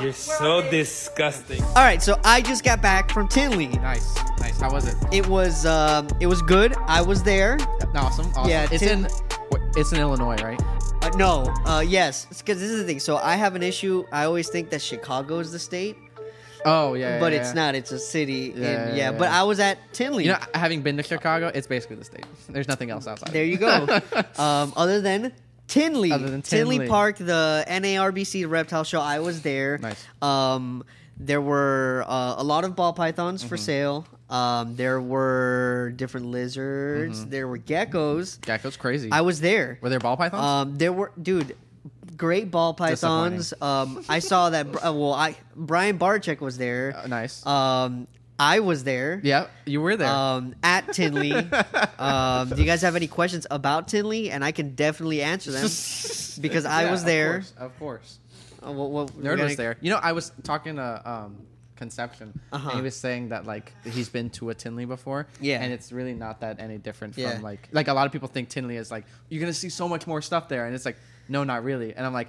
You're so disgusting. All right, so I just got back from Tinley. Nice, nice. How was it? It was um, it was good. I was there. Awesome. awesome. Yeah, it's Tin- in it's in Illinois, right? Uh, no, uh, yes, because this is the thing. So I have an issue. I always think that Chicago is the state, Oh yeah, but yeah, it's yeah. not. It's a city. Yeah, Yeah, yeah, yeah, yeah. But I was at Tinley. You know, having been to Chicago, it's basically the state. There's nothing else outside. there you go. um, other than Tinley, Other than Tinley Tinley. Park, the NARBC Reptile Show. I was there. Nice. Um, there were uh, a lot of ball pythons Mm-hmm. for sale. Um, there were different lizards. Mm-hmm. There were geckos. Gecko's crazy. I was there. Were there ball pythons? Um, there were, dude, great ball pythons. Um, I saw that. Uh, well, I Brian Barczyk was there. Uh, nice. Um, I was there. yeah, you were there. Um, at Tinley. um, do you guys have any questions about Tinley? And I can definitely answer them because I Yeah, was of there. course, Of course. Uh, what, what, Nerd was there. You know, I was talking to um, Conception, Uh-huh. and he was saying that like he's been to a Tinley before, Yeah. and it's really not that any different Yeah. from like like a lot of people think Tinley is like you're gonna see so much more stuff there, and it's like no, not really. And I'm like,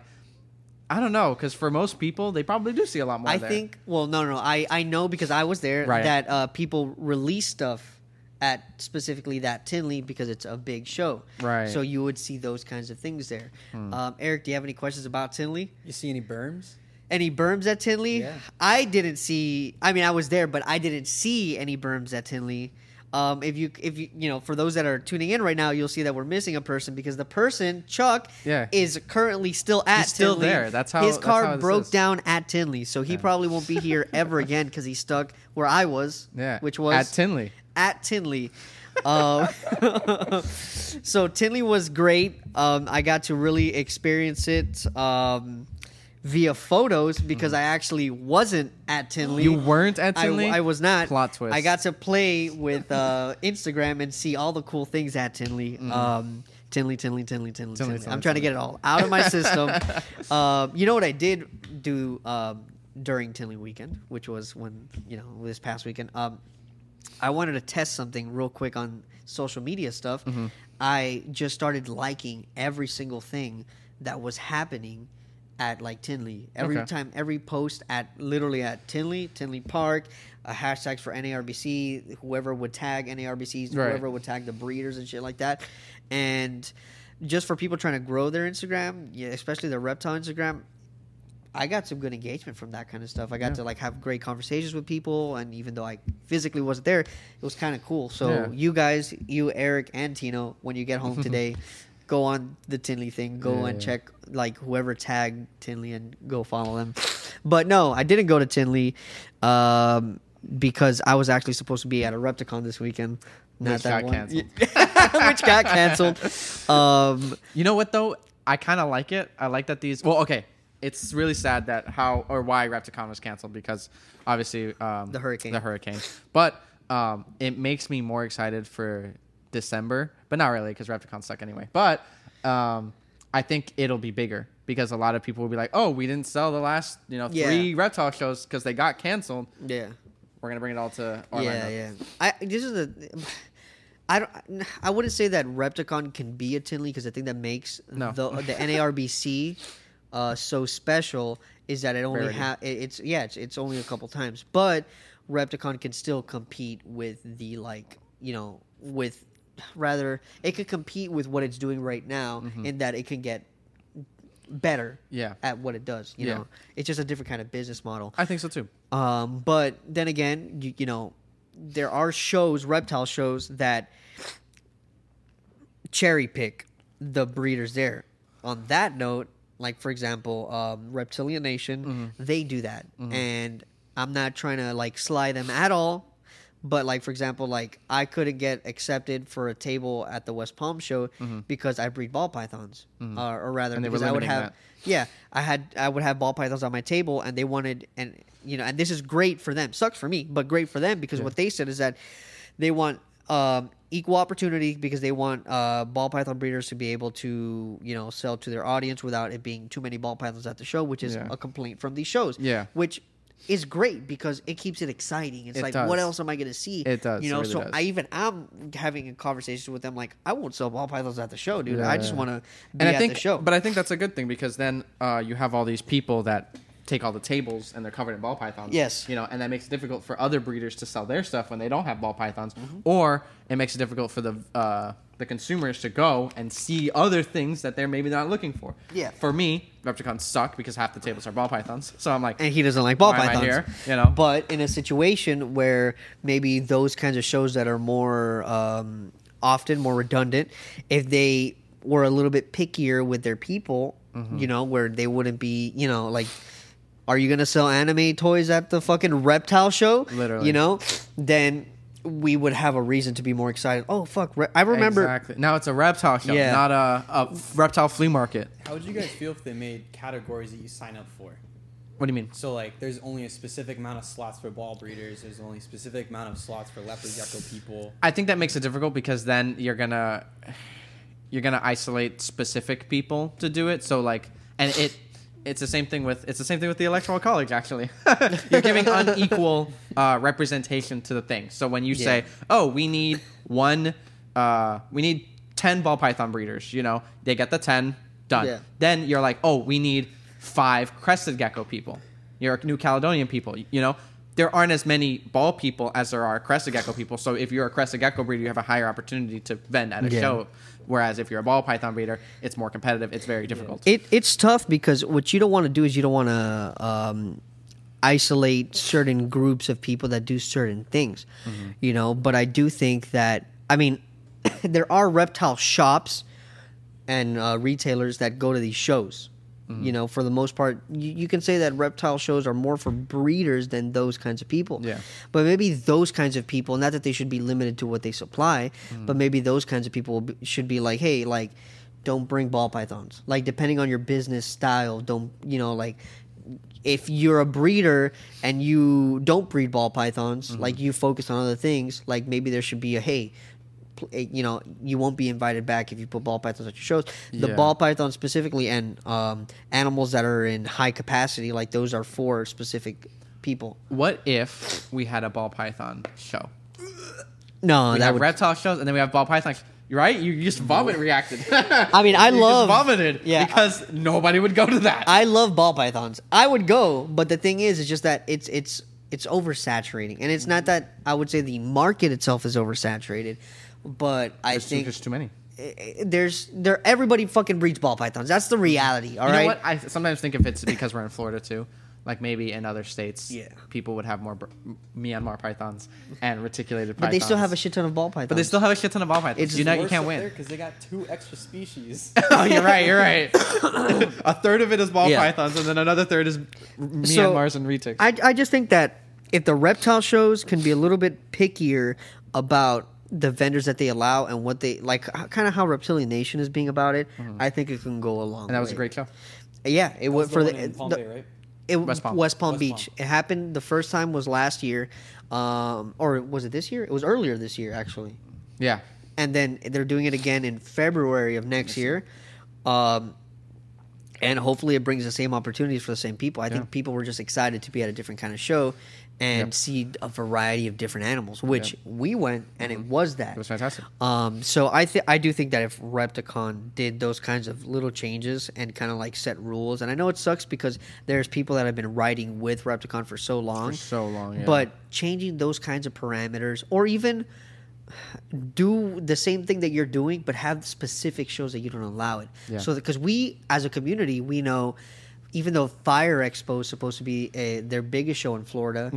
I don't know, because for most people, they probably do see a lot more. I there. think. Well, no, no, no. I I know because I was there Right. that uh, people release stuff at specifically that Tinley because it's a big show. Right. Hmm. So you would see those kinds of things there. Um, Eric, do you have any questions about Tinley? You see any burms? Any burms at Tinley? Yeah. I didn't see. I mean, I was there, but I didn't see any burms at Tinley. Um, if you, if you, you know, for those that are tuning in right now, you'll see that we're missing a person because the person Chuck Yeah. is currently still at He's still Tinley. there. That's how- his car how broke is. down at Tinley, so he probably won't be here ever again because he's stuck where I was. yeah, which was at Tinley. at Tinley. Um, so Tinley was great. Um, I got to really experience it um, via photos because I actually wasn't at Tinley. You weren't at I, Tinley. I was not. Plot twist. I got to play with uh, Instagram and see all the cool things at Tinley. Um, Tinley, Tinley, Tinley, Tinley, Tinley. Tinley, I'm trying to get it all out of my system. um, you know what I did do um, during Tinley weekend, which was when you know this past weekend. Um, I wanted to test something real quick on social media stuff. Mm-hmm. I just started liking every single thing that was happening at like Tinley. Every Okay. time, every post at literally at Tinley, Tinley Park, uh, hashtags for NARBC, whoever would tag NARBCs, Right. whoever would tag the breeders and shit like that. And just for people trying to grow their Instagram, yeah, especially their reptile Instagram, I got some good engagement from that kind of stuff. I got Yeah. to like have great conversations with people, and even though I physically wasn't there, it was kind of cool. So Yeah. you guys, you Eric and Tino, when you get home today, go on the Tinley thing, go Yeah, and check like whoever tagged Tinley and go follow them. But no, I didn't go to Tinley um, because I was actually supposed to be at a Repticon this weekend. Which got one. canceled. which got canceled. Um, You know what though? I kind of like it. I like that these. Well, okay. It's really sad that how or why Repticon was canceled because obviously um, The hurricane. The hurricane. But um, it makes me more excited for December, but not really because Repticon suck anyway. But um, I think it'll be bigger because a lot of people will be like, "Oh, we didn't sell the last you know Yeah. three reptile shows because they got canceled. yeah. We're gonna bring it all to Orlando." Yeah, yeah. I this is the. I don't. I wouldn't say that Repticon can be a Tinley because I think that makes No. the the NARBC uh, so special is that it only ha- it, it's yeah it's, it's only a couple times, but Repticon can still compete with the like you know with rather it could compete with what it's doing right now in that it can get better Mm-hmm. Yeah. at what it does. You Yeah. know, it's just a different kind of business model. I think so too. Um, but then again, you, you know, there are shows, reptile shows that cherry pick the breeders there. On that note, like for example, um, Reptilian Nation, they do that, and I'm not trying to like sly them at all. But like for example, like I couldn't get accepted for a table at the West Palm show because I breed ball pythons, uh, or rather, And because I would have that. yeah, I had I would have ball pythons on my table, and they wanted and you know, and this is great for them. Sucks for me, but great for them because what they said is that they want um, equal opportunity because they want uh, ball python breeders to be able to you know sell to their audience without it being too many ball pythons at the show, which is Yeah. a complaint from these shows. Yeah. which is great because it keeps it exciting. It's It like, does. what else am I going to see? It does. You It know, really so does. I even I'm having a conversation with them like I won't sell ball pythons at the show, dude. I just yeah. want to be and at I think, the show. but I think that's a good thing because then uh, you have all these people that take all the tables and they're covered in ball pythons. Yes. You know, and that makes it difficult for other breeders to sell their stuff when they don't have ball pythons, Mm-hmm. or it makes it difficult for the uh, the consumers to go and see other things that they're maybe not looking for. Yeah. For me, Repticons suck because half the tables are ball pythons. So I'm like, and he doesn't like ball Why am I pythons. here? You know? But in a situation where maybe those kinds of shows that are more um, often more redundant, if they were a little bit pickier with their people, Mm-hmm. you know, where they wouldn't be, you know, like. Are you gonna sell anime toys at the fucking reptile show? Literally. you know, then we would have a reason to be more excited. Oh fuck! Re- I remember. exactly. Now it's a reptile show, Yeah. not a, a reptile flea market. How would you guys feel if they made categories that you sign up for? What do you mean? So like, there's only a specific amount of slots for ball breeders. There's only a specific amount of slots for leopard gecko people. I think that makes it difficult because then you're gonna you're gonna isolate specific people to do it. So like, and it it's the same thing with it's the same thing with the electoral college. Actually, you're giving unequal uh, representation to the thing. So when you say, oh, we need one, uh, we need ten ball python breeders. You know, they get the ten done. Yeah. Then you're like, oh, we need five crested gecko people. You're New Caledonian people. You know, there aren't as many ball people as there are crested gecko people. So if you're a crested gecko breeder, you have a higher opportunity to vend at a Yeah. show. Whereas if you're a ball python breeder, it's more competitive. It's very difficult. It it's tough because what you don't want to do is you don't want to um, isolate certain groups of people that do certain things, you know. But I do think that I mean, there are reptile shops and uh, retailers that go to these shows. You know, for the most part, you, you can say that reptile shows are more for breeders than those kinds of people. Yeah. But maybe those kinds of people, not that they should be limited to what they supply, but mm. maybe those kinds of people be- should be like, hey, like, don't bring ball pythons. Like, depending on your business style, don't, you know, like, if you're a breeder and you don't breed ball pythons, mm-hmm. like you focus on other things, like maybe there should be a hey, you know, you won't be invited back if you put ball pythons at your shows. The Yeah. ball pythons specifically and um, animals that are in high capacity, like those are for specific people. What if we had a ball python show? No, We that have would. reptile shows, and then we have ball python. sh- You're right. You just vomit reacted. I mean, I You love. just vomited. Yeah. Because nobody would go to that. I love ball pythons. I would go, but the thing is, it's just that it's it's it's oversaturating, and it's not that I would say the market itself is oversaturated, but I There's too, think there's too many. there's there everybody fucking breeds ball pythons. That's the reality. All you right. know what? I sometimes think if it's because we're in Florida too, like maybe in other states, Yeah. people would have more br- Myanmar pythons and reticulated pythons. But they still have a shit ton of ball pythons. But they still have a shit ton of ball pythons. It's you know, you can't win. because they got two extra species. oh, you're right. You're right. a third of it is ball Yeah. pythons, and then another third is Myanmar's and retics. I, I just think that if the reptile shows can be a little bit pickier about the vendors that they allow and what they like, kind of how Reptilian Nation is being about it, I think it can go along. Mm-hmm. and that was a great show. Yeah, it went for the the, in Palm the- Bay, right? it West Palm. West Palm West Beach. Palm. It happened the first time was last year, um, or was it this year? It was earlier this year actually, Yeah. and then they're doing it again in February of next year. Um, and hopefully it brings the same opportunities for the same people. I Yeah. think people were just excited to be at a different kind of show and Yep. see a variety of different animals, which Yep. we went and it was that. It was fantastic. Um, so I think I do think that if Repticon did those kinds of little changes and kind of like set rules, and I know it sucks because there's people that have been writing with Repticon for so long, For so long, yeah. but changing those kinds of parameters, or even do the same thing that you're doing, but have specific shows that you don't allow it. Yeah. So because we as a community, we know, even though Fire Expo is supposed to be a, their biggest show in Florida.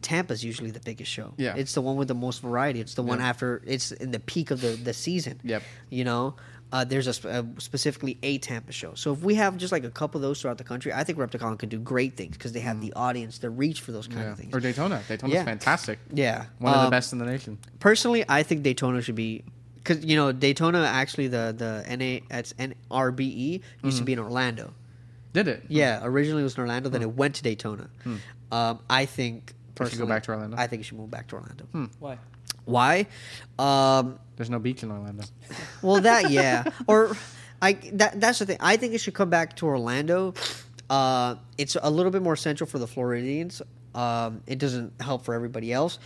Tampa's usually the biggest show. Mm-hmm. Yeah. it's the one with the most variety. It's the one after it's in the peak of the, the season. Yep. You know, uh, there's a, sp- uh specifically a Tampa show. So if we have just like a couple of those throughout the country, I think Repticon can do great things because they have the audience, the reach for those kind Mm. Yeah. of things. Or Daytona. Daytona's Yeah. fantastic. yeah, One of the Um, best in the nation. Personally, I think Daytona should be because you know Daytona actually the the NA that's NRBE E, used to be in Orlando. Did it? Yeah, originally it was in Orlando, then it went to Daytona. Um, I think It should personally, go back to Orlando? I think it should move back to Orlando. Why? Why? Um, There's no beach in Orlando. well, that yeah, or I that that's the thing. I think it should come back to Orlando. Uh, it's a little bit more central for the Floridians. Um, it doesn't help for everybody else.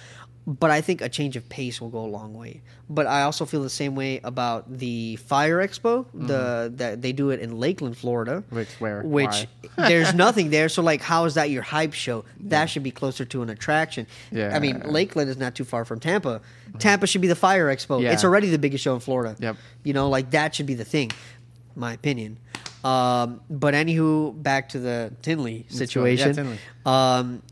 But I think a change of pace will go a long way. But I also feel the same way about the Fire Expo. The that they do it in Lakeland, Florida. Mm-hmm. Which where? Which there's nothing there. So like, how is that your hype show? That should be closer to an attraction. Yeah. I mean, Lakeland is not too far from Tampa. Tampa should be the Fire Expo. Yeah. It's already the biggest show in Florida. Yep. You know, like that should be the thing, my opinion. Um, but anywho, back to the Tinley go. Yeah, situation. Tinley. Um,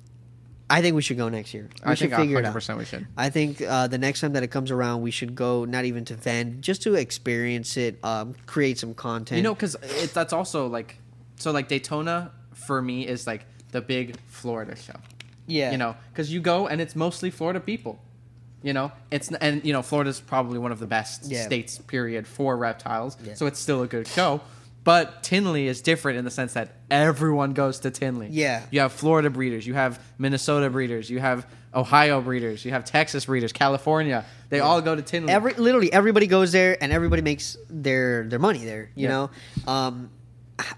I think we should go next year. We I should think figure it out. 100% we should. I think uh, the next time that it comes around, we should go not even to Van, just to experience it, um, create some content. You know, because that's also like, so like Daytona for me is like the big Florida show. yeah, You know, because you go and it's mostly Florida people. You know, it's and you know Florida's probably one of the best Yeah. states period for reptiles, Yeah. so it's still a good show. But Tinley is different in the sense that everyone goes to Tinley. Yeah. you have Florida breeders, you have Minnesota breeders, you have Ohio breeders, you have Texas breeders, California. They all go to Tinley. every literally everybody goes there and everybody makes their their money there you Yeah. know um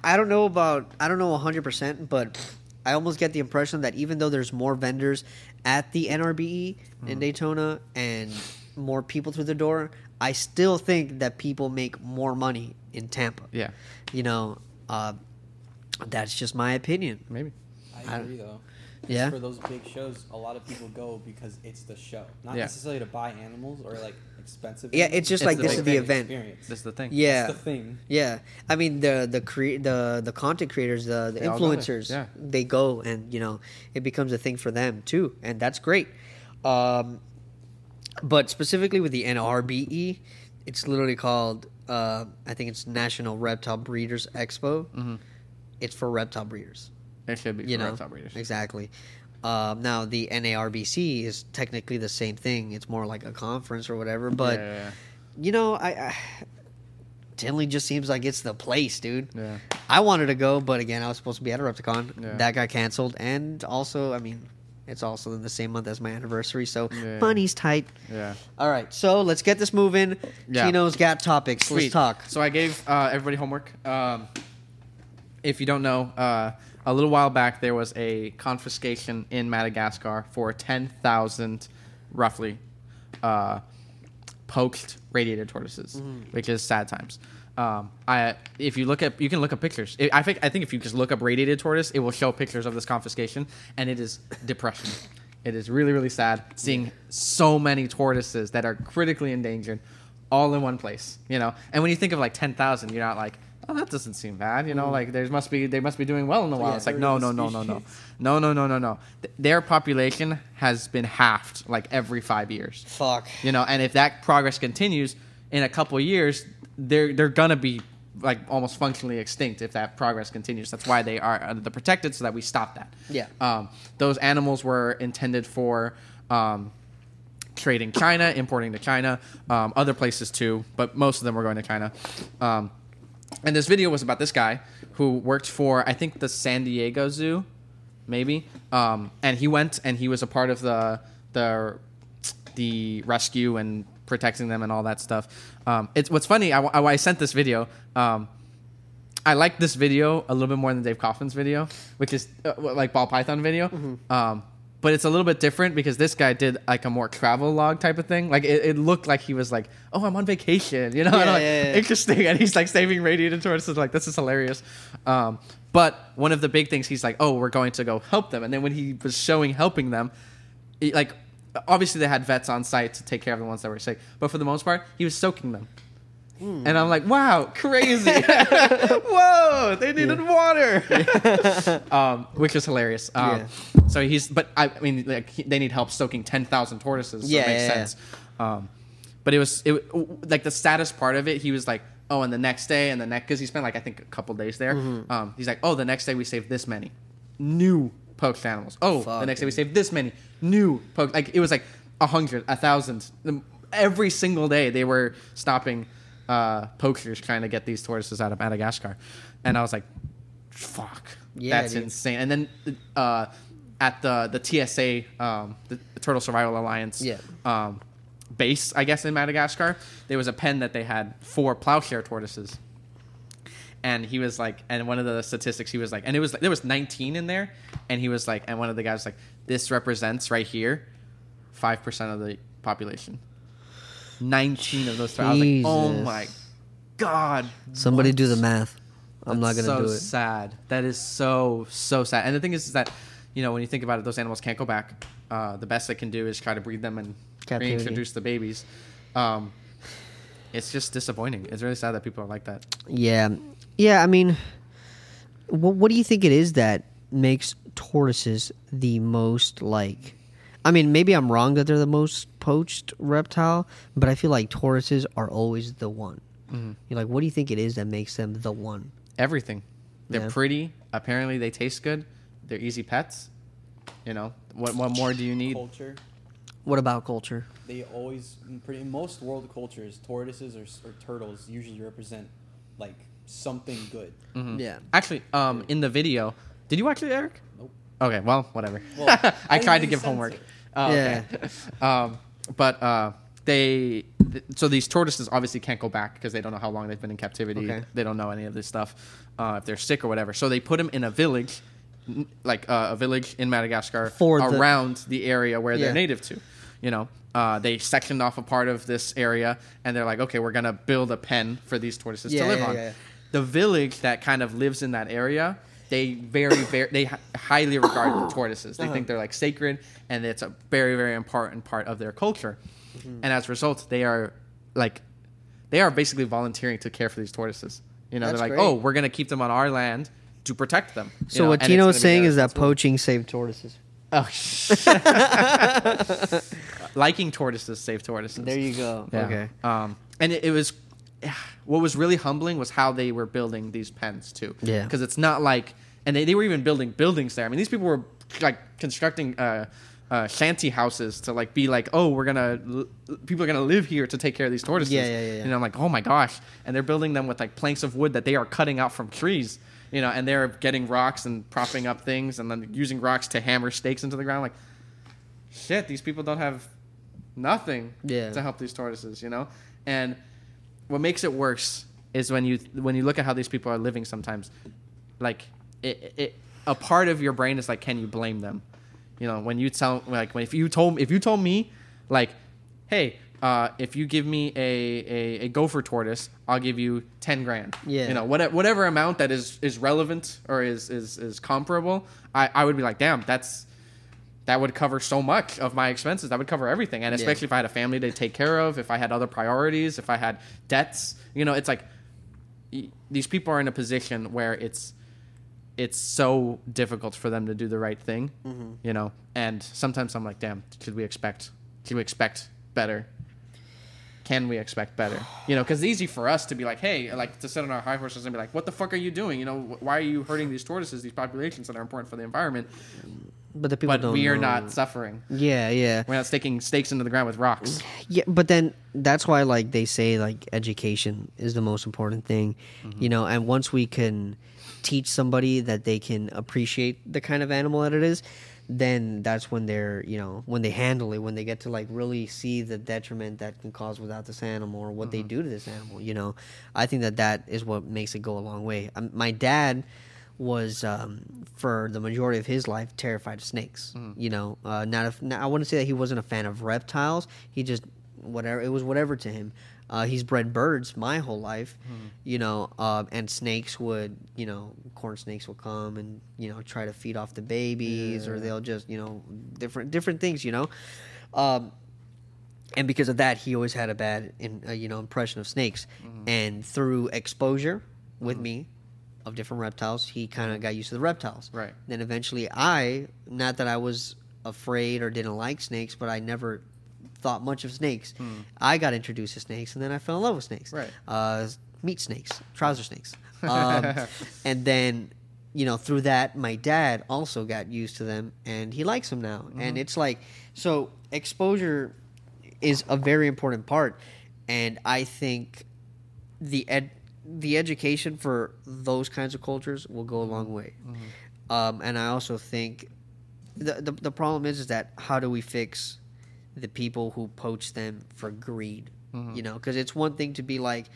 i don't know about i don't know 100% but i almost get the impression that even though there's more vendors at the nrbe Mm-hmm. in daytona and more people through the door i still think that people make more money in tampa yeah, you know uh, that's just my opinion maybe. I agree though. Yeah? For those big shows, a lot of people go because it's the show, not Yeah. necessarily to buy animals or like expensive. Yeah, animals. it's just It's like the this big is the event Experience. This is the thing. yeah That's the thing. Yeah, I mean the the crea- the the content creators, the the They all go there, influencers, yeah. they go and you know it becomes a thing for them too, and that's great. Um, but specifically with the NRBE, it's literally called uh, I think it's National Reptile Breeders Expo. Mhm. It's for reptile breeders, It should be you for know reptile breeders. exactly. Um, now the NARBC is technically the same thing. It's more like a conference or whatever, but yeah, yeah, you know I. I Tinley just seems like it's the place, dude. yeah. I wanted to go, but again, I was supposed to be at a Repticon. Yeah. That got canceled, and also, I mean, it's also in the same month as my anniversary, so Yeah. money's tight. yeah. All right, so let's get this moving. Yeah. Tino's got topics. Let's talk. So I gave uh, everybody homework. Um, if you don't know, uh, a little while back there was a confiscation in Madagascar for ten thousand, roughly, uh, poached radiated tortoises, which is sad times. Um, I if you look at you can look up pictures. I I think I think if you just look up radiated tortoise, it will show pictures of this confiscation, and it is depression. It is really really sad seeing so many tortoises that are critically endangered, all in one place. You know, and when you think of like ten thousand, you're not like, oh, that doesn't seem bad. You know, like there must be they must be doing well in the wild. yeah, it's like no no no no no no no no no no. Th- Their population has been halved like every five years. Fuck. You know, and if that progress continues in a couple of years, they're they're gonna be like almost functionally extinct if that progress continues. That's why they are under the protected, so that we stop that. Yeah. Um, those animals were intended for um, trading China, importing to China, um, other places too, but most of them were going to China. Um, and this video was about this guy who worked for I think the San Diego Zoo, maybe. Um, and he went and he was a part of the the the rescue and protecting them and all that stuff. Um, it's what's funny. I, I, I sent this video. Um, I like this video a little bit more than Dave Coffin's video, which is uh, like ball python video. Um, but it's a little bit different because this guy did like a more travel log type of thing. Like it, it looked like he was like, "Oh, I'm on vacation," you know, Yeah, and like, yeah, yeah. interesting. And he's like saving radiated tortoises. Like this is hilarious. Um, but one of the big things he's like, "Oh, we're going to go help them." And then when he was showing helping them, he, like obviously they had vets on site to take care of the ones that were sick, but for the most part, he was soaking them. Hmm. And I'm like, wow, crazy! Whoa, they needed water, um, which is hilarious. Um, So he's, but I, I mean, like he, they need help soaking ten thousand tortoises. So Yeah, it makes yeah, yeah. sense. Um, but it was it like the saddest part of it. He was like, oh, and the next day and the next because he spent like I think a couple days there. Mm-hmm. Um, he's like, oh, the next day we saved this many new poached animals. Oh, Fuck, the next day we saved this many new poached. Like it was like a hundred, a thousand. Every single day they were stopping uh, poachers trying to get these tortoises out of Madagascar, and I was like, fuck, Yeah, that's dude. insane. And then uh, at the the TSA, um, the Turtle Survival Alliance, Yeah. um, base, I guess, in Madagascar, there was a pen that they had four plowshare tortoises. And he was like, and one of the statistics he was like, and it was like there was 19 in there, and he was like, and one of the guys was like, this represents right here, five percent of the population. 19 of those. I was like, oh my god. Somebody what? do the math. I'm not gonna so do it. So sad. That is so so sad. And the thing is, is that you know when you think about it, those animals can't go back. Uh, the best they can do is try to breed them and Captivity. reintroduce the babies. Um, it's just disappointing. It's really sad that people are like that. Yeah, yeah. I mean, what what do you think it is that makes tortoises the most like? I mean, maybe I'm wrong that they're the most poached reptile, but I feel like tortoises are always the one. Mm-hmm. You're like, what do you think it is that makes them the one? Everything. They're Yeah. pretty. Apparently, they taste good. They're easy pets. You know what? What more do you need? Culture. What about culture? They always, in pretty in most world cultures, tortoises or, or turtles usually represent like something good. Mm-hmm. Yeah. Actually, um, in the video, did you watch it, Eric? Nope. Okay, well, whatever. Well, I I tried to give homework. it. Oh, okay. um, but uh, they, th- so these tortoises obviously can't go back because they don't know how long they've been in captivity. Okay. They don't know any of this stuff. Uh, if they're sick or whatever, so they put them in a village, n- like uh, a village in Madagascar, For the- around the area where Yeah. they're native to. You know, uh, they sectioned off a part of this area, and they're like, okay, we're gonna build a pen for these tortoises Yeah, to live yeah, on yeah. The village that kind of lives in that area they very very they highly regard the tortoises they Uh-huh. think they're like sacred and it's a very very important part of their culture Mm-hmm. and as a result they are like they are basically volunteering to care for these tortoises you know That's they're like great. oh we're gonna keep them on our land to protect them you So know, what Tino it's is saying is that responsibility. poaching saved tortoises. oh liking tortoises save tortoises There you go. yeah. Okay. Um, and it, it was what was really humbling was how they were building these pens too. Yeah. Because it's not like, and they, they were even building buildings there. I mean, these people were like constructing uh, uh, shanty houses to like be like, oh, we're gonna l- people are gonna live here to take care of these tortoises. Yeah, yeah, yeah, yeah. And I'm like, oh my gosh, and they're building them with like planks of wood that they are cutting out from trees. You know, and they're getting rocks and propping up things, and then using rocks to hammer stakes into the ground. Like, shit, these people don't have nothing Yeah. to help these tortoises, you know? And what makes it worse is when you when you look at how these people are living sometimes, like it, it a part of your brain is like, can you blame them? You know, when you tell like when if you told if you told me like, hey, uh, if you give me a, a, a gopher tortoise, I'll give you ten grand. Yeah. You know, whatever whatever amount that is is relevant or is is, is comparable, I, I would be like, damn, that's that would cover so much of my expenses. That would cover everything. And especially if I had a family to take care of, if I had other priorities, if I had debts, you know, it's like these people are in a position where it's it's so difficult for them to do the right thing, mm-hmm. you know. And sometimes I'm like, damn, should we expect? Should we expect better? Can we expect better? You know, because it's easy for us to be like, hey, like to sit on our high horses and be like, what the fuck are you doing? You know, why are you hurting these tortoises, these populations that are important for the environment? But the people But don't we are know. not suffering. Yeah, yeah. We're not sticking stakes into the ground with rocks. Yeah, but then that's why like they say like education is the most important thing, Mm-hmm. you know. And once we can teach somebody that they can appreciate the kind of animal that it is, then that's when they're you know when they handle it when they get to like really see the detriment that can cause without this animal or what they Mm-hmm. do to this animal. You know, I think that that is what makes it go a long way. Um, my dad was um, for the majority of his life terrified of snakes. Mm-hmm. You know, uh, not, a, not I wouldn't say that he wasn't a fan of reptiles. He just whatever it was whatever to him. Uh, he's bred birds my whole life, Mm-hmm. you know, uh, and snakes would, you know, corn snakes will come and you know try to feed off the babies, or they'll just, you know, different different things, you know. Um, and because of that, he always had a bad, in, uh, you know, impression of snakes. Mm-hmm. And through exposure with me of different reptiles, he kind of got used to the reptiles. Right. Then eventually, I, not that I was afraid or didn't like snakes, but I never thought much of snakes. I got introduced to snakes, and then I fell in love with snakes. Right. Uh, meat snakes, trouser snakes, um, and then. You know, through that, my dad also got used to them, and he likes them now. And it's like, so exposure is a very important part, and I think the ed the education for those kinds of cultures will go a long way. Um, and I also think the, the the problem is is that how do we fix the people who poach them for greed? You know, because it's one thing to be like,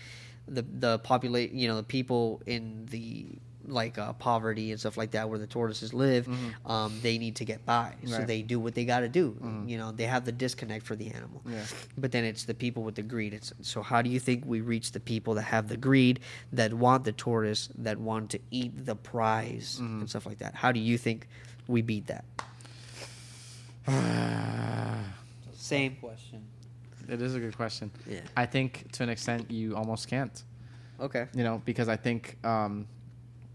the the populate you know the people in the like uh, poverty and stuff like that where the tortoises live um, they need to get by so they do what they got to do you know they have the disconnect for the animal Yeah. but then it's the people with the greed it's so how do you think we reach the people that have the greed that want the tortoise that want to eat the prize and stuff like that how do you think we beat that same question. It is a good question. Yeah. I think to an extent you almost can't. okay You know, because I think um,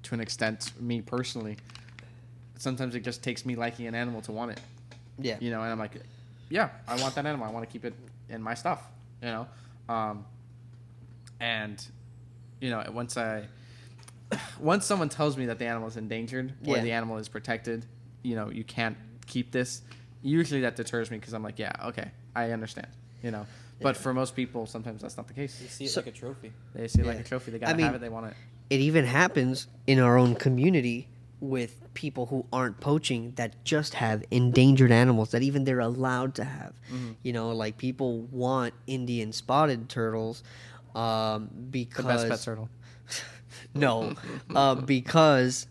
to an extent, me personally, sometimes it just takes me liking an animal to want it. yeah You know, and I'm like, yeah, I want that animal. I want to keep it in my stuff. You know, um, and you know, once I once someone tells me that the animal is endangered or Yeah. the animal is protected, you know, you can't keep this. Usually that deters me because I'm like, yeah, okay, I understand. You know, but for most people, sometimes that's not the case. They see it So- like a trophy. They see it like a trophy. They gotta mean- have it. They want it. It even happens in our own community with people who aren't poaching that just have endangered animals that even they're allowed to have. Mm-hmm. You know, like people want Indian spotted turtles um, The because best pet turtle. no, uh, because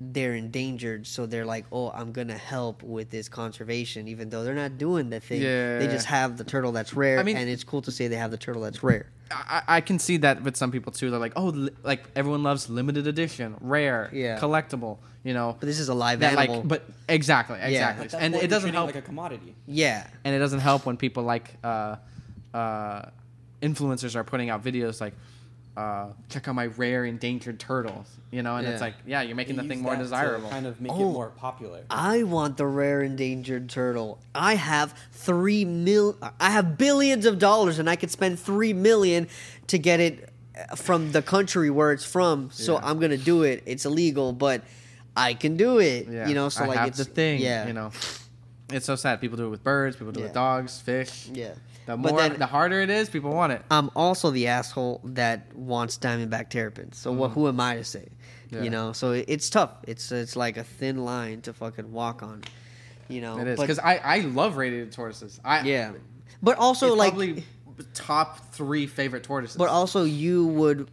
they're endangered. So they're like, oh, I'm gonna help with this conservation, even though they're not doing the thing. They just have the turtle that's rare, I mean- and it's cool to say they have the turtle that's rare. I, I can see that with some people too. They're like, oh, li- like everyone loves limited edition, rare, Yeah. collectable. You know, But this is a live that animal. like, but exactly, exactly, At that and point, it you're doesn't treating help. like a commodity. yeah, and it doesn't help when people like uh, uh, influencers are putting out videos like, uh, check out my rare endangered turtles. You know, and it's like, yeah, you're making the thing more that to desirable. kind of make Oh. it more popular. I want the rare endangered turtle. I have three mil. I have billions of dollars, and I could spend three million to get it uh, from the country where it's from. So Yeah. I'm gonna do it. It's illegal, but I can do it. Yeah, You know, so I like have it's the thing. Yeah, you know, it's so sad. People do it with birds. People do it with dogs, fish. Yeah. The But more, then- the harder it is, people want it. I'm also the asshole that wants diamondback terrapins. So what? Who am I to say? Mm-hmm. Yeah. You know, so it- it's tough. It's it's like a thin line to fucking walk on. You know, It is because I I love radiated tortoises. I yeah, but also like probably top three favorite tortoises. But also, you would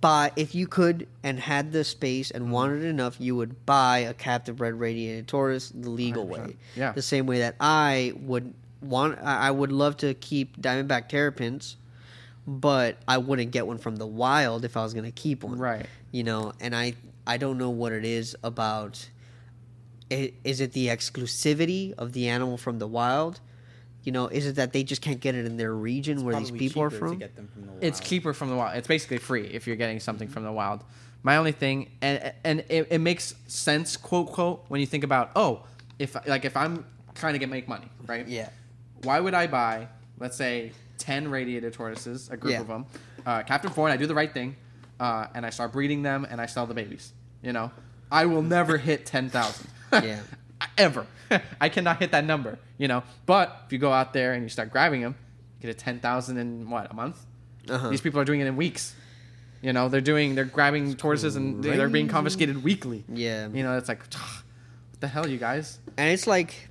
buy if you could and had the space Mm-hmm. and wanted enough. You would buy a captive bred radiated tortoise the legal 100%. way. Yeah. the same way that I would want. I I would love to keep diamondback terrapins, but I wouldn't get one from the wild if I was going to keep one. Right. You know, and I I don't know what it is about. Is it the exclusivity of the animal from the wild? You know, is it that they just can't get it in their region where these people are from? To get them from the wild. It's cheaper from the wild. It's basically free if you're getting something mm-hmm. from the wild. My only thing, and and it, it makes sense, quote quote, when you think about, oh, if like if I'm trying to get make money, right? Yeah. Why would I buy, let's say, ten radiated tortoises, a group Yeah. of them, uh, four, and I do the right thing, uh, and I start breeding them, and I sell the babies. You know, I will never hit ten thousand. Yeah. Ever. I cannot hit that number. You know, but if you go out there and you start grabbing them, you get a ten thousand in what a month. Uh-huh. These people are doing it in weeks. You know, they're doing, they're grabbing tortoises and they- they're being confiscated weekly. Yeah. You know, it's like, what the hell, you guys? And it's like,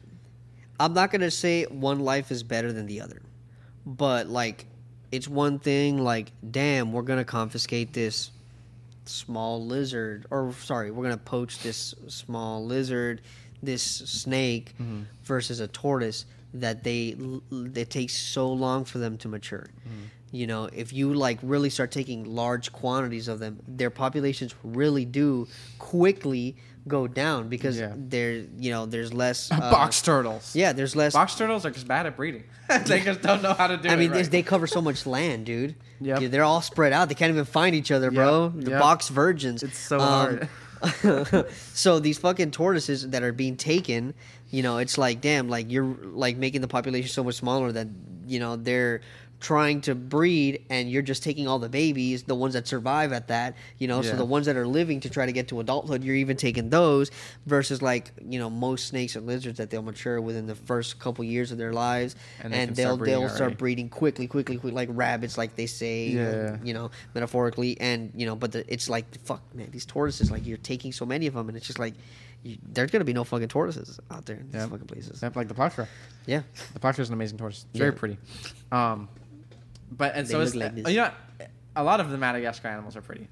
I'm not gonna say one life is better than the other, but like, it's one thing. Like, damn, we're gonna confiscate this small lizard, or sorry, we're gonna poach this small lizard, this snake, mm-hmm. versus a tortoise that they it takes so long for them to mature. Mm-hmm. You know, if you like really start taking large quantities of them, their populations really do quickly go down because Yeah. there, you know, there's less uh, Box turtles. Yeah, there's less. Box turtles are just bad at breeding. they just don't know how to do it. I it. mean, right. they cover so much land, dude. Yeah, they're all spread out. They can't even find each other, bro. Yep, The yep. box virgins. It's so hard. so these fucking tortoises that are being taken, you know, it's like, damn, like you're like making the population so much smaller that you know they're trying to breed and you're just taking all the babies the ones that survive at that you know so the ones that are living to try to get to adulthood you're even taking those versus like you know most snakes and lizards that they'll mature within the first couple years of their lives And and, they can they'll start breeding they'll start breeding quickly quickly, quickly like rabbits like they say you know, you know metaphorically and you know but the, it's like fuck man these tortoises like you're taking so many of them and it's just like you, there's gonna be no fucking tortoises out there in these Yeah. fucking places Except like the Plottra. yeah The Plottra is an amazing tortoise. It's very pretty. Um, but and They so look it's like this. you know a lot of the Madagascar animals are pretty.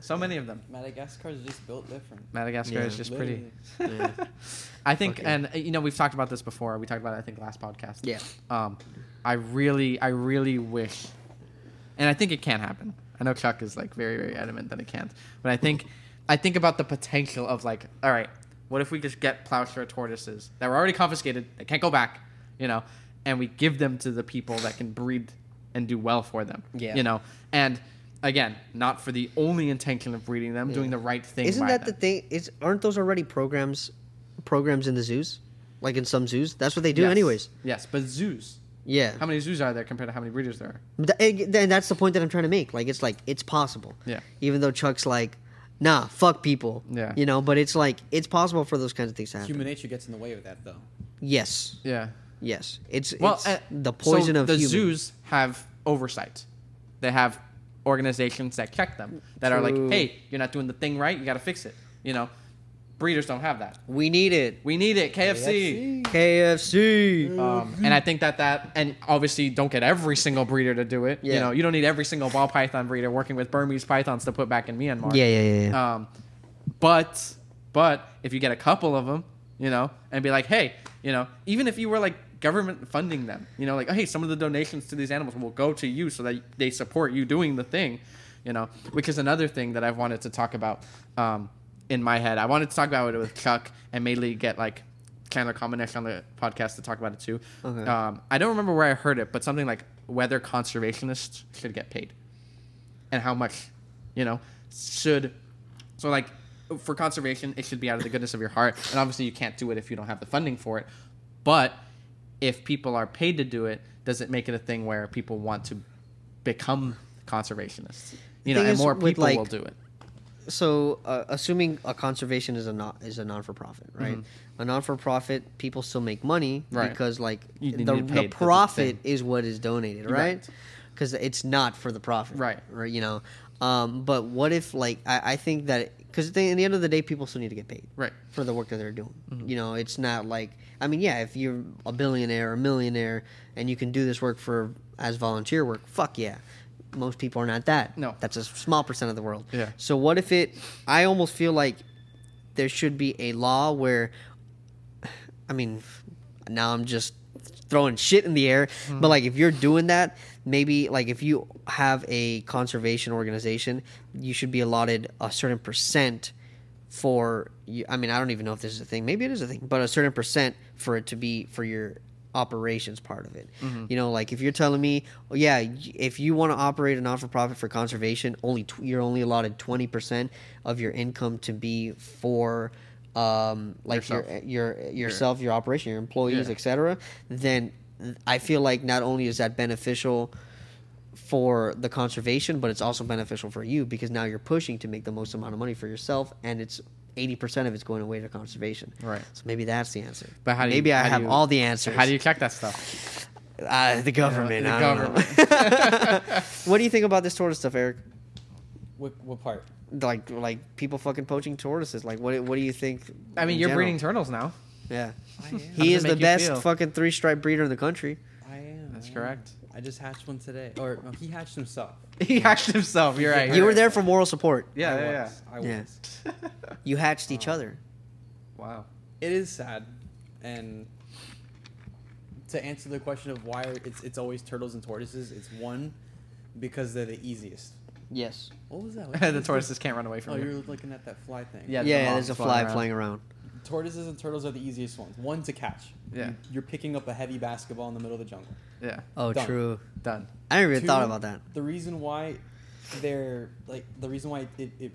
So many of them. Madagascar is just built different. Madagascar Yeah. is just pretty. Yeah. I think, Okay. and you know, we've talked about this before. We talked about it, I think, last podcast. Yeah. Um, I really, I really wish, and I think it can happen. I know Chuck is like very, very adamant that it can't, but I think, I think about the potential of like, all right, what if we just get plowshare tortoises that were already confiscated, they can't go back, you know, and we give them to the people that can breed and do well for them, Yeah. you know, and again, not for the only intention of breeding them, doing the right thing. Isn't by that the thing? Is aren't those already programs, programs in the zoos, like in some zoos? That's what they do, Yes. anyways. Yes, but zoos. Yeah. How many zoos are there compared to how many breeders there are? And that's the point that I'm trying to make. Like, it's like it's possible. Yeah. Even though Chuck's like, nah, fuck people. Yeah. You know, but it's like it's possible for those kinds of things to happen. Human nature gets in the way of that, though. Yes. Yeah. Yes. It's Well, it's uh, the poison so of the human. zoos have oversight. They have organizations that check them that are like, hey, you're not doing the thing right. You got to fix it. You know, breeders don't have that. We need it. We need it. KFC. KFC. Um, and I think that that and obviously don't get every single breeder to do it. You know, you don't need every single ball python breeder working with Burmese pythons to put back in Myanmar. Yeah, yeah, yeah. yeah. Um, but but if you get a couple of them, you know, and be like, hey, you know, even if you were like government funding them, you know, like, hey, some of the donations to these animals will go to you so that they support you doing the thing, you know, which is another thing that I've wanted to talk about um, in my head. I wanted to talk about it with Chuck and mainly get like Chandler Combination on the podcast to talk about it too. Okay. Um, I don't remember where I heard it, but something like whether conservationists should get paid and how much, you know, should. So like for conservation, it should be out of the goodness of your heart, and obviously you can't do it if you don't have the funding for it. But if people are paid to do it, does it make it a thing where people want to become conservationists? You know, and more people like, will do it. so uh, assuming a conservation is a not is a non for profit, right? A non for profit, people still make money Mm-hmm. Right. because like You the, the profit is what is donated, Right. right? Because it's not for the profit, Right. Right, you know. Um, but what if like I, I think that because at the end of the day, people still need to get paid, Right. for the work that they're doing. Mm-hmm. You know, it's not like I mean, yeah, if you're a billionaire or a millionaire and you can do this work for as volunteer work, fuck yeah. Most people are not that. No. that's a small percent of the world. Yeah. So what if it? I almost feel like there should be a law where, I mean, now I'm just throwing shit in the air, Hmm. but like if you're doing that, maybe like if you have a conservation organization, you should be allotted a certain percent for you. I mean, I don't even know if this is a thing. Maybe it is a thing, but a certain percent for it to be for your operations part of it. Mm-hmm. You know, like if you're telling me, oh, yeah, if you want to operate a not for profit for conservation, only tw- you're only allotted twenty percent of your income to be for. Um, like Yourself. your your yourself, your operation, your employees, Yeah. etc. Then I feel like not only is that beneficial for the conservation, but it's also beneficial for you because now you're pushing to make the most amount of money for yourself, and it's eighty percent of it's going away to conservation. Right. So maybe that's the answer. But how do you- maybe I how have you- all the answers. How do you check that stuff? Uh, the government. the I don't know. what do you think about this sort of stuff, Eric? What, what part? Like, like people fucking poaching tortoises. Like, what? What do you think? I mean, you're general? breeding turtles now. Yeah, he is the best feel? fucking three stripe breeder in the country. I am. That's correct. I just hatched one today. Or no, he hatched himself. he hatched himself. You're right. You you're were there for moral support. Yeah, I yeah, was. I Yeah. You hatched each uh, other. Wow. It is sad, and to answer the question of why it's it's always turtles and tortoises, it's one because they're the easiest. Yes. What was that? What the tortoises can't run away from Oh, from you're looking at that fly thing. Yeah. Yeah, the there's a fly around. flying around. Tortoises and turtles are the easiest ones. One to catch. Yeah. You- You're picking up a heavy basketball in the middle of the jungle. Yeah. Oh, Done. true. Done. I never even Two, thought about that. The reason why they're like the reason why it, it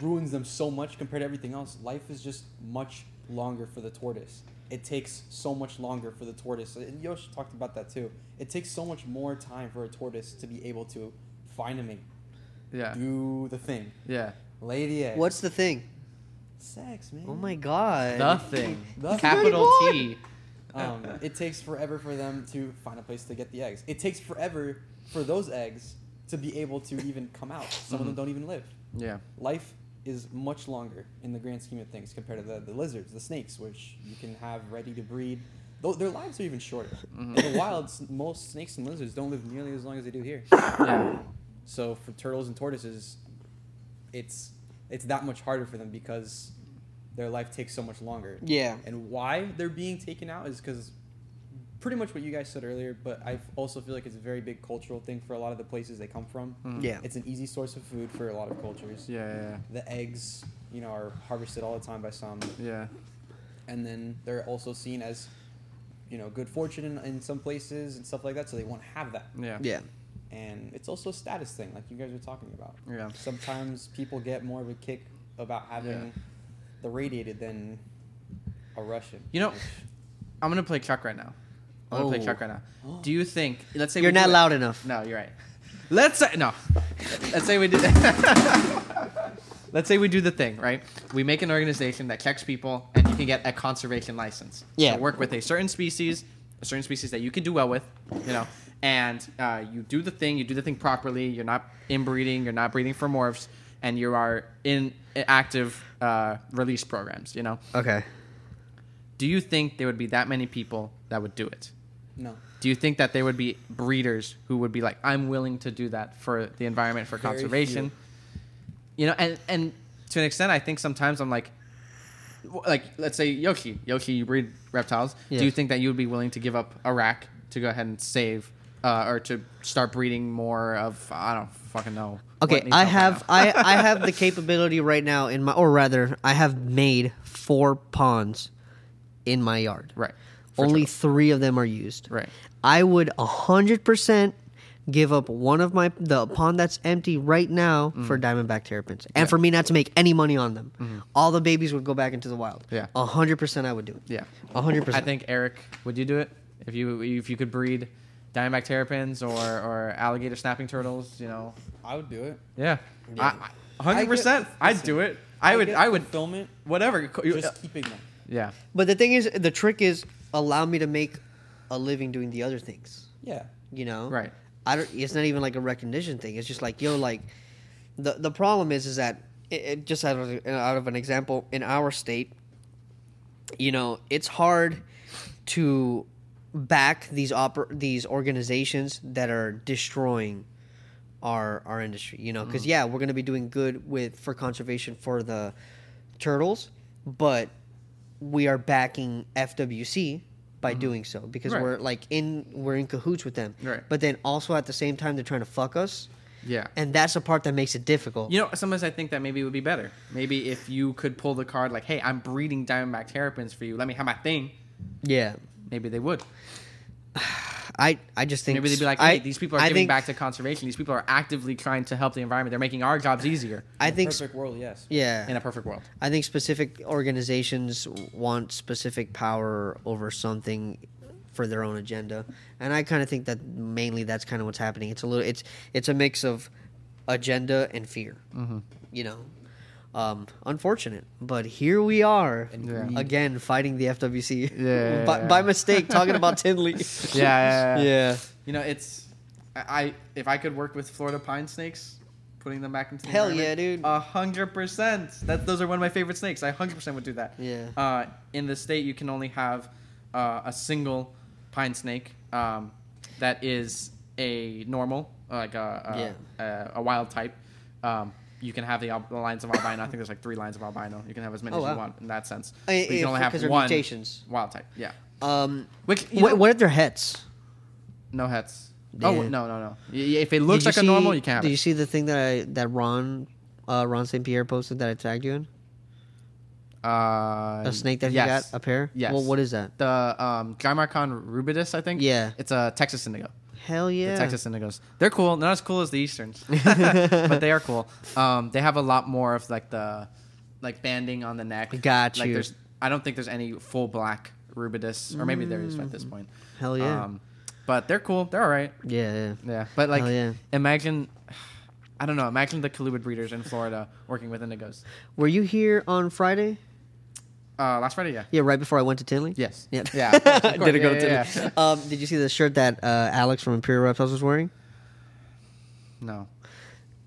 ruins them so much compared to everything else, life is just much longer for the tortoise. It takes so much longer for the tortoise. And Yosh talked about that too. It takes so much more time for a tortoise to be able to find a mate, Yeah. do the thing, Yeah. lay the egg. What's the thing? sex, man? Oh my god. Nothing. thing. The Capital. T. um, it takes forever for them to find a place to get the eggs. It takes forever for those eggs to be able to even come out. Some of them Mhm. don't even live. Yeah. Life is much longer in the grand scheme of things compared to the, the lizards, the snakes, which you can have ready to breed. Though their lives are even shorter. Mhm. In the wild, most snakes and lizards don't live nearly as long as they do here. Yeah. So for turtles and tortoises, it's it's that much harder for them because their life takes so much longer. Yeah. And why they're being taken out is because pretty much what you guys said earlier, but I also feel like it's a very big cultural thing for a lot of the places they come from. Mm-hmm. Yeah. It's an easy source of food for a lot of cultures. Yeah, yeah, The eggs, you know, are harvested all the time by some, yeah. and then they're also seen as, you know, good fortune in, in some places and stuff like that. So they won't have that, Yeah. Yeah. And it's also a status thing, like you guys were talking about. Yeah. Sometimes people get more of a kick about having Yeah. the radiated than a Russian. You know, which- I'm gonna play Chuck right now. I'm gonna play Oh. Chuck right now. Oh. Do you think? Let's say You're we do not it- loud enough. No, you're right. Let's say no. Let's say we do. Let's say we do the thing right. We make an organization that checks people, and you can get a conservation license. Yeah. So work with a certain species, a certain species that you can do well with, you know, and uh, you do the thing. You do the thing properly. You're not inbreeding. You're not breeding for morphs, and you are in active uh, release programs. You know. Okay. Do you think there would be that many people that would do it? no. Do you think that there would be breeders who would be like, I'm willing to do that for the environment, for Very conservation? You know, and and to an extent, I think sometimes I'm like, like let's say Yoshi, Yoshi, you breed reptiles. Yeah. Do you think that you would be willing to give up a rack to go ahead and save, uh, or to start breeding more of I don't fucking know. Okay, I have? I, I have the capability right now in my or rather I have made four ponds in my yard. right. For Only turtles. three of them are used. Right. I would hundred percent give up one of my the pond that's empty right now Mm. for diamondback terrapins, and for me not to make any money on them. All the babies would go back into the wild. Yeah. hundred percent I would do it. Yeah. 100% I think Eric, would you do it if you if you could breed diamondback terrapins or or alligator snapping turtles? You know. I would do it. Yeah. Yeah. Hundred percent. I I'd do it. I would. get I would. fulfillment Whatever. just keeping them. Yeah. But the thing is, the trick is allow me to make a living doing the other things. Yeah. You know, Right. I don't. It's not even like a recognition thing. It's just like yo, like the the problem is is that it, it just out of out of an example in our state, you know, it's hard to back these oper- these organizations that are destroying our our industry. You know, because mm-hmm. yeah, we're going to be doing good with for conservation for the turtles, but we are backing FWC by mm-hmm. doing so because Right. we're like in we're in cahoots with them. Right. But then also at the same time they're trying to fuck us, Yeah. and that's the part that makes it difficult. You know, sometimes I think that maybe it would be better. Maybe if you could pull the card like, "Hey, I'm breeding diamondback terrapins for you. Let me have my thing." yeah. Maybe they would. I I just think Maybe they'd be like, I- "Hey, these people are I giving think, back to conservation. These people are actively trying to help the environment. They're making our jobs easier." I In a think perfect world, yes. yeah. In a perfect world. I think specific organizations want specific power over something for their own agenda, and I kind of think that mainly that's kind of what's happening. It's a little, it's it's a mix of agenda and fear. Mm-hmm. You know, um, unfortunate, but here we are Yeah. again fighting the FWC Yeah, by, yeah, by mistake talking about Tinley. Yeah, yeah, yeah. yeah. You know, it's I, I if I could work with Florida pine snakes, putting them back into the Hell environment, yeah, dude. A hundred percent. That those are one of my favorite snakes. I hundred percent would do that. Yeah. Uh, in the state, you can only have uh, a single pine snake um, that is a normal, like a a, a, a wild type. Um, you can have the, al- the lines of albino. I think there's like three lines of albino. You can have as many Oh, as wow. you want in that sense. But you if- can only have because they're one mutations. wild type. Yeah. Um, Which you what, know- what if they're hets? no hets. Oh no no no! Y- y- If it looks Did like you a normal, see- you can have Did it. you see the thing that I that Ron uh, Ron St. Pierre posted that I tagged you in? Uh, A snake that yes. you got, a pair. Yes. Well, what is that? The um, Drymarchon rubidus, I think. Yeah. It's a Texas indigo. Hell yeah! The Texas indigos. They're cool. Not as cool as the Easterns, but they are cool. Um, they have a lot more of like the like banding on the neck. Got like you. There's, I don't think there's any full black rubidus, or maybe there is at this point. Mm. Hell yeah. Um, but they're cool. They're all right. yeah, yeah. Yeah. But like, yeah. imagine. I don't know. Imagine the colubrid breeders in Florida working with indigos. Were you here on Friday? Uh, last Friday, yeah. Yeah, right before I went to Tinley. Yes. Yeah. Yeah. of course, of course. Did it go Yeah, to yeah, Tinley? Um, did you see the shirt that uh, Alex from Imperial Reptiles was wearing? No.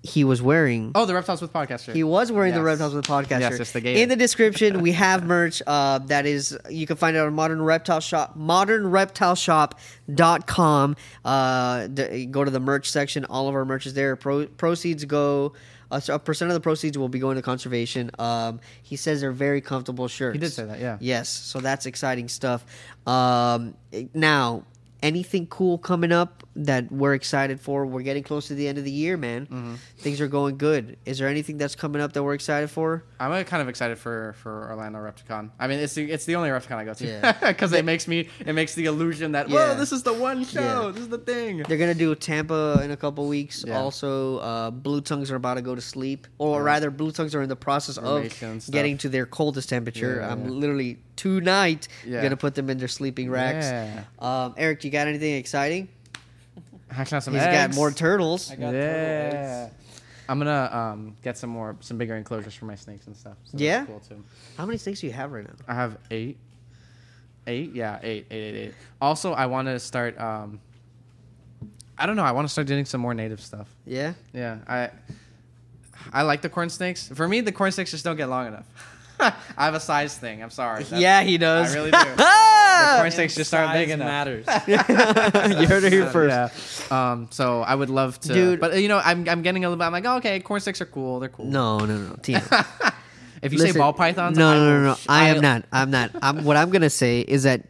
he was wearing. Oh, the reptiles with podcast shirt. He was wearing the Yes. Reptiles with Podcast Yes, shirt. yes, they gave it. In the description, we have merch. Uh, that is, you can find it on Modern Reptile Shop, modernreptileshop.com. Uh, the, go to the merch section. All of our merch is there. Pro, proceeds go. So a percent of the proceeds will be going to conservation. Um, he says they're very comfortable shirts. He did say that, yeah. Yes, so that's exciting stuff. Um, now, anything cool coming up that we're excited for? We're getting close to the end of the year, man. Mm-hmm. Things are going good. Is there anything that's coming up that we're excited for? I'm uh, kind of excited for for Orlando Repticon. I mean, it's the, it's the only Repticon I go to Yeah. because it makes me it makes the illusion that Yeah. whoa, this is the one show, Yeah. this is the thing. They're gonna do Tampa in a couple weeks. Yeah. Also, uh, Blue Tongues are about to go to sleep, or rather, Blue Tongues are in the process of Formation stuff. getting to their coldest temperature. Yeah, I'm yeah. literally tonight Yeah. gonna put them in their sleeping racks. Yeah. Um, Eric, you got anything exciting? Hatching out some He's eggs. got more turtles. I got turtle yeah. eggs. I'm gonna um, get some more some bigger enclosures for my snakes and stuff. So that's Yeah? cool too. How many snakes do you have right now? I have eight. Eight? Yeah, eight, eight, eight, eight. Also, I want to start. Um, I don't know. I want to start doing some more native stuff. Yeah. Yeah, I I like the corn snakes. For me, the corn snakes just don't get long enough. I have a size thing. I'm sorry. That's- yeah, he does. I really do. the corn snakes just aren't big enough. matters. you heard it here first. Yeah. Um. So I would love to, Dude. But you know, I'm I'm getting a little bit. I'm like, oh, okay, corn snakes are cool. They're cool. No, no, no, Tino. If you say ball pythons, No, I no, no, no. sh- I am not. I'm not. I'm, what I'm gonna say is that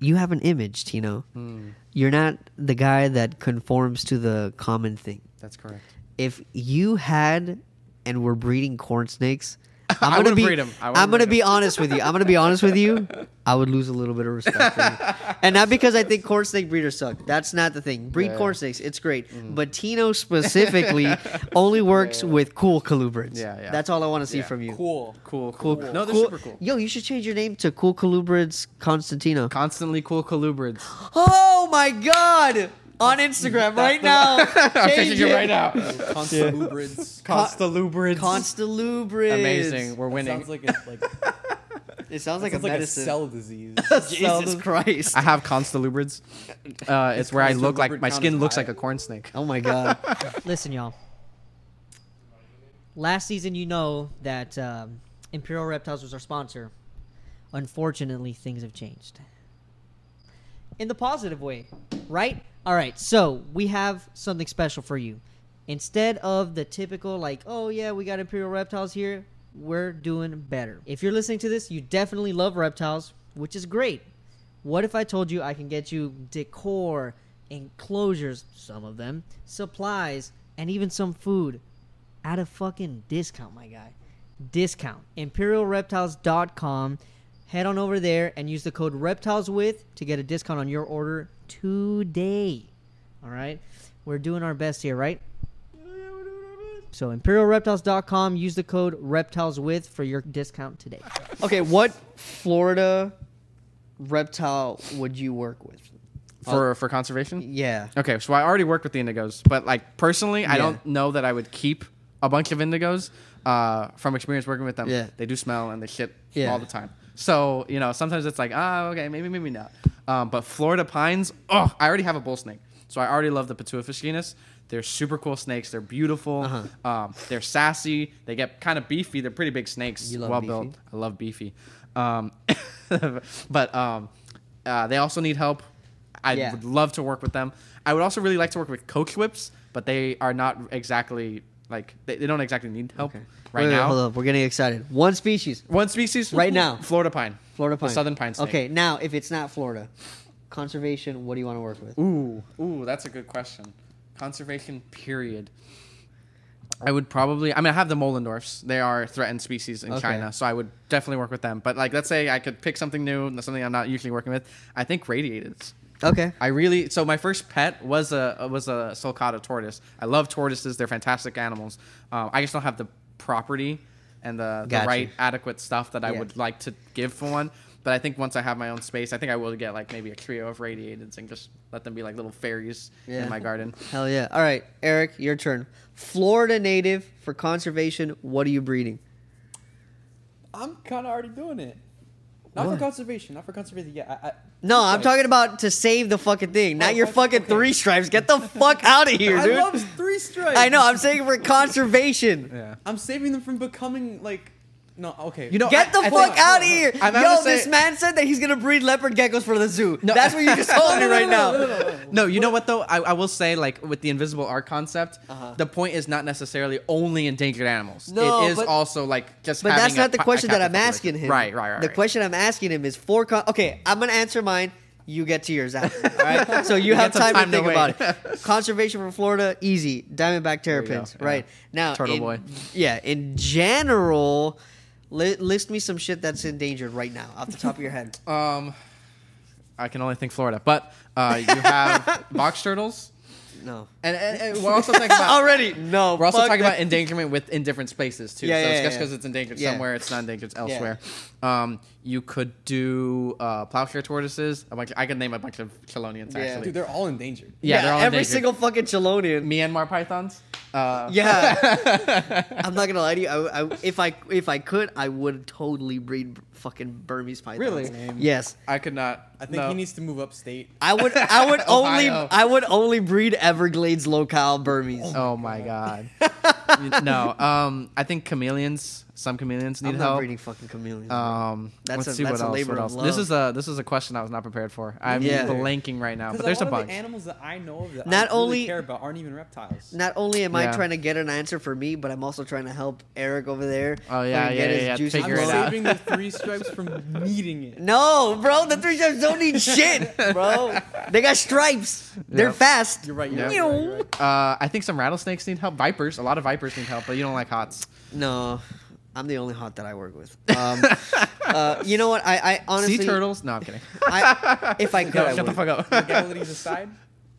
you have an image, Tino. Hmm. You're not the guy that conforms to the common thing. That's correct. If you had and were breeding corn snakes, I'm gonna wouldn't be. breed 'em. I I'm gonna breed be 'em. honest with you. I'm gonna be honest with you. I would lose a little bit of respect, for you. and not because I think corn snake breeders suck. That's not the thing. Breed Yeah. Corn snakes, it's great. Mm. But Tino specifically only works with cool colubrids. Yeah, yeah. That's all I want to see Yeah. from you. Cool. Cool, Cool. cool. No, they're cool. super cool. Yo, you should change your name to Cool Colubrids Constantino. Constantly cool colubrids. Oh my god! On Instagram right now. I'm Change changing it right now. Constalubrids. Constalubrids. Constalubrids. Amazing. We're winning. Sounds like a, like, It sounds like sounds a like a cell disease. Jesus Christ. I have constalubrids. Uh, it's where I look like my skin looks high? like a corn snake. Oh my god. Listen, y'all. Last season, you know that um, Imperial Reptiles was our sponsor. Unfortunately, things have changed. In the positive way, right? All right, so we have something special for you. Instead of the typical, like, oh yeah, we got Imperial Reptiles here, we're doing better. If you're listening to this, you definitely love reptiles, which is great. What if I told you I can get you decor, enclosures, some of them, supplies, and even some food at a fucking discount, my guy. Discount. ImperialReptiles.com. Head on over there and use the code ReptilesWith to get a discount on your order today. All right? We're doing our best here, right? So ImperialReptiles.com. Use the code ReptilesWith for your discount today. Okay, what Florida reptile would you work with? For for conservation? Yeah. Okay, so I already worked with the indigos, but like personally, I Yeah. don't know that I would keep a bunch of indigos. Uh, from experience working with them, Yeah. they do smell and they shit Yeah. all the time. So you know, sometimes it's like, ah, okay, maybe, maybe not. Um, but Florida pines, oh, I already have a bull snake, so I already love the Pituophis genus. They're super cool snakes. They're beautiful. Uh-huh. Um, they're sassy. They get kind of beefy. They're pretty big snakes. You love well beefy? built. I love beefy. Um, but um, uh, they also need help. I Yeah. would love to work with them. I would also really like to work with coach whips, but they are not exactly like they, they don't exactly need help right Wait, wait, now. hold up. We're getting excited. One species, One species Right now. Florida pine. Florida pine. The southern pine snake. Okay, now if it's not Florida, conservation. What do you want to work with? Ooh, ooh, that's a good question. Conservation period. I would probably. I mean, I have the Moellendorffs. They are threatened species in Okay. China, so I would definitely work with them. But like, let's say I could pick something new, something I'm not usually working with. I think radiateds. Okay. I really so my first pet was a was a sulcata tortoise. I love tortoises; they're fantastic animals. Um, I just don't have the property and the, the right adequate stuff that I Yeah. would like to give for one. But I think once I have my own space, I think I will get like maybe a trio of radiateds and just let them be like little fairies Yeah. in my garden. Hell yeah. All right, Eric, your turn. Florida native for conservation. What are you breeding? I'm kind of already doing it. Not What? for conservation. Not for conservation. Yeah. I, I, No, I'm talking about to save the fucking thing, not Oh, your fucking three stripes. Get the fuck out of here, I dude. love three stripes. I know. I'm saying for conservation. Yeah. I'm saving them from becoming like. No. Okay. You know, Get the I- I fuck think- out of here! I'm Yo, gonna say- this man said that he's gonna breed leopard geckos for the zoo. No. That's what you just told me right now. No, no, no, no, no. No, you know what though? I, I will say like with the invisible art concept, Uh-huh. the point is not necessarily only endangered animals. No, it is but- also like just. But having that's a not the question that I'm captive asking him. Right, right, right. The right. question I'm asking him is for. Con- okay, I'm gonna answer mine. You get to yours after. All right. So you You have get some time, to think to about it. Conservation for Florida, easy. Diamondback you go, terrapins, yeah. right? Now, Turtle in- boy. Yeah. In general, li- list me some shit that's endangered right now, off the top of your head. Um, I can only think Florida, but uh, you have box turtles, No. and, and, and we're also talking about Already. No. We're also talking that. about endangerment with in different spaces too. Yeah, so yeah, it's yeah, just yeah. because it's endangered Yeah. somewhere, it's not endangered elsewhere. Um, you could do uh, plowshare tortoises. A bunch I could name a bunch of chelonians actually. Yeah. actually. Dude, they're all endangered. yeah, they're all every endangered. single fucking Chelonian. Myanmar pythons. Uh, Yeah, I'm not gonna lie to you. I, I, if I if I could, I would totally breed fucking Burmese pythons. Really? Same. Yes, I could not. I think no. he needs to move upstate. I would. I would only. I would only breed Everglades locale Burmese. Oh my god. no. Um, I think chameleons. Some chameleons need I'm not help. breeding fucking chameleons. Um, That's let's a- see that's what a else. labor What of else? love. This is a this is a question I was not prepared for. I'm Yeah. blanking right now, but there's a a lot of bunch. the animals that I know of that Not I really only- care about aren't even reptiles. not only am I Yeah. trying to get an answer for me, but I'm also trying to help Eric over there. Oh, yeah, fucking yeah, get yeah, his yeah, juices figure I'm it flowing. out. saving the three stripes from needing it. No, bro, the three stripes don't need shit, bro. They got stripes. They're Yep. fast. You're right. You're right, you're right, you're right. Uh, I think some rattlesnakes need help. Vipers, a lot of vipers need help, but you don't like hots. No, I'm the only hot that I work with. Um, uh, you know what? I, I honestly sea turtles. No, I'm kidding. I, if I could, no, I shut would. the fuck up. Legalities aside.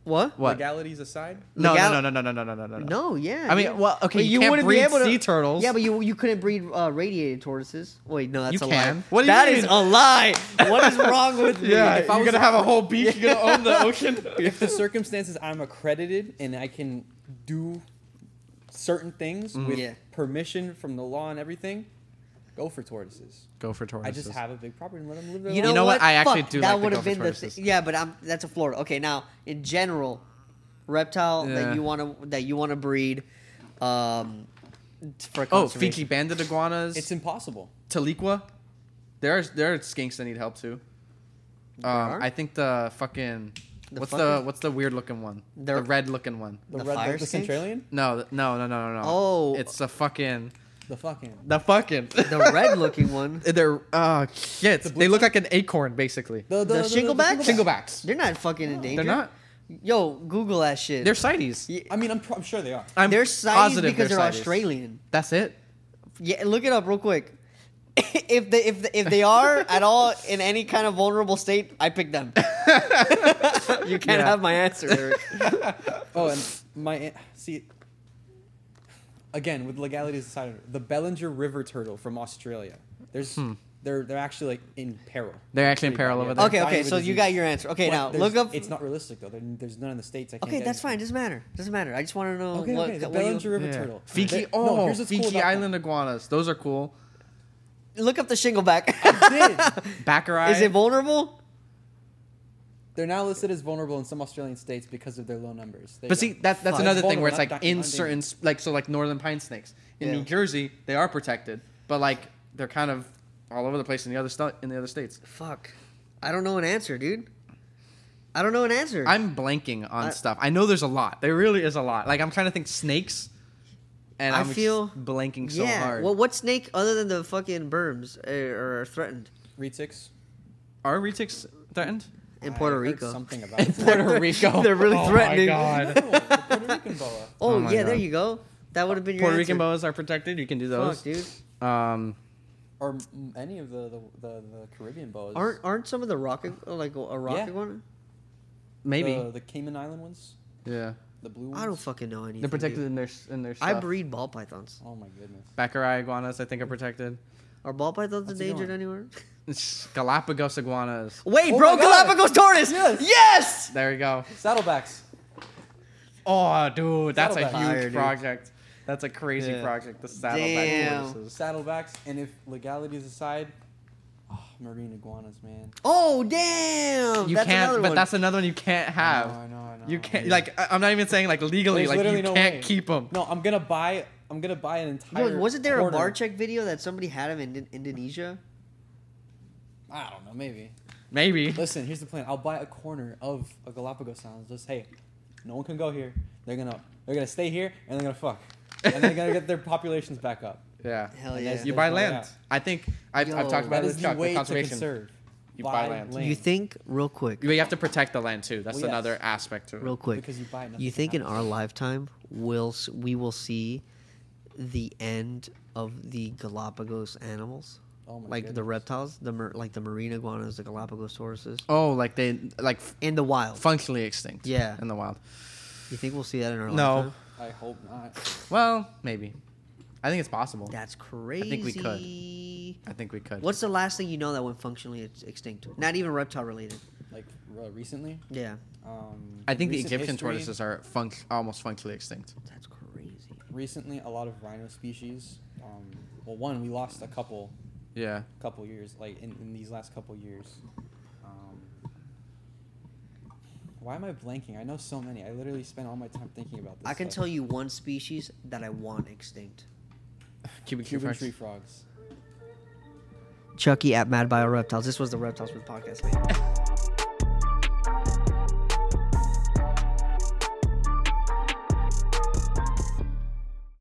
What? What? Legalities aside. No, Legal- no, no, no, no, no, no, no, no. No, yeah. I mean, yeah. well, okay, but you, you can't wouldn't breed be able to, sea turtles. Yeah, but you you couldn't breed uh, radiated tortoises. Wait, no, that's you a can. lie. What do you that mean? is a lie. What is wrong with me? Yeah, if I was gonna have a whole beach. You're gonna own the ocean. if the circumstances I'm accredited and I can do certain things with Yeah. permission from the law and everything, go for tortoises. Go for tortoises. I just have a big property and let them live their You life. know, know what? I actually Fuck, do That like would have been the tortoises. thi- yeah, but I'm that's a Florida. Okay, now in general, reptile Yeah. that you want to that you want to breed, um, for Oh, conservation. Fiji banded iguanas. It's impossible. Tiliqua. There are there are skinks that need help too. Um. I think the fucking The what's the what's the weird looking one? They're- The red looking one. The, The red, fire the, the? Centralian? No, th- no, no, no, no, no. Oh. it's a fucking The fucking. the fucking the red looking one. They're uh shit. The They look one? like an acorn basically. The, The shingleback? Shinglebacks. They're not fucking endangered. They're not. Yo, Google that shit. They're CITES. Ye- I mean, I'm, pro- I'm sure they are. I'm they're CITES because they're, CITES. Australian. That's it. Yeah, look it up real quick. if they if if they are at all in any kind of vulnerable state, I pick them. you can't Yeah. have my answer. Eric. Oh, and my see. Again, with legalities aside, the Bellinger River turtle from Australia. There's, they're they're actually like in peril. Hmm. They're actually in Pretty peril bad, over there. okay, okay. of a So you got your answer. Okay, What? now look up. It's not realistic though. There- There's none in the states. I can't Okay, that's into. fine. Doesn't matter. Doesn't matter. I just want to know Okay, what. okay. The what you- Bellinger River Yeah. turtle. Fiji. They- oh, no, here's what's cool Island iguanas. Those are cool. look up the shingleback. them. Did. Baccarat. Is it vulnerable? They're now listed as vulnerable in some Australian states because of their low numbers. There But see, go. that, that's Fuck. another thing where it's like in certain, like so, like northern pine snakes in Yeah. New Jersey, they are protected, but like they're kind of all over the place in the other stu- in the other states. Fuck. I don't know an answer, dude. I don't know an answer. I'm blanking on I- stuff. I know there's a lot. There really is a lot. Like I'm trying to think snakes, and I I'm feel- just blanking so yeah. hard. Well, what snake other than the fucking burms uh, are threatened Retics. are retics threatened? In I Puerto heard Rico? Something about it. Puerto Rico. They're really Oh my threatening. God. No, Puerto Rican boa. Oh, Oh my yeah, there you go. That would have been your Puerto answer. Rican boas are protected. You can do those. Fuck, dude. Um, Or any of the, the, the, the Caribbean boas. Aren't aren't some of the rock uh, like a rock Yeah. one? maybe. The, the Cayman Island ones? yeah. The blue ones? I don't fucking know anything. They're protected dude. in their in their stuff. I breed ball pythons. Oh my goodness. Baccarat iguanas, I think, are protected. Are ball pythons What's endangered anywhere? It's Galapagos iguanas. Wait, Oh bro, my Galapagos tortoise. Yes. yes. There you go. Saddlebacks. Oh, dude, that's a huge Fire, project. That's a crazy Yeah. project. The saddleback Damn. tortoises. Saddlebacks. And if legalities aside, oh marine iguanas, man. Oh damn! You That's can't, another but one. that's another one you can't have. I know, I know. You can't Yeah. like. I- I'm not even saying like legally. There's like literally you no can't way. keep them. No, I'm gonna buy. I'm gonna buy an entire. Yo, wasn't there a bar check video that somebody had him in, Indonesia? I don't know. Maybe. Maybe. Listen, here's the plan. I'll buy a corner of a Galapagos Islands. Just hey, no one can go here. They're gonna they're gonna stay here and they're gonna fuck, and they're gonna get their populations back up. Yeah. Hell yeah! that's- You there's buy land. doubt. I think I've, I've talked about this Chuck, the with way to conservation. conserve. You buy land. you think real quick, you have to protect the land too. That's Well, yes. another aspect to it. real quick? because you buy You think in our lifetime we'll we will see the end of the Galapagos animals, Oh my like the goodness. reptiles, the mar- like the marine iguanas, the Galapagos sauruses, Oh, like they like f- in the wild? functionally extinct. Yeah. In the wild. You think we'll see that in our No. lifetime? I hope not. Well, maybe. I think it's possible. That's crazy. I think we could. I think we could. What's the last thing you know that went functionally ex- extinct? Not even reptile related. Like uh, recently. Yeah, Um, I think the recent Egyptian history- tortoises are func- almost functionally extinct. that's crazy. Recently, a lot of rhino species. Um, well, one we lost a couple, Yeah. couple years, like in, in these last couple years. Um, why am I blanking? I know so many. I literally spent all my time thinking about this. I can tell you one species that I want extinct. Cubic Cuban tree tree frogs. frogs. Chucky at Mad Bio Reptiles. This was the Reptiles with podcast, man.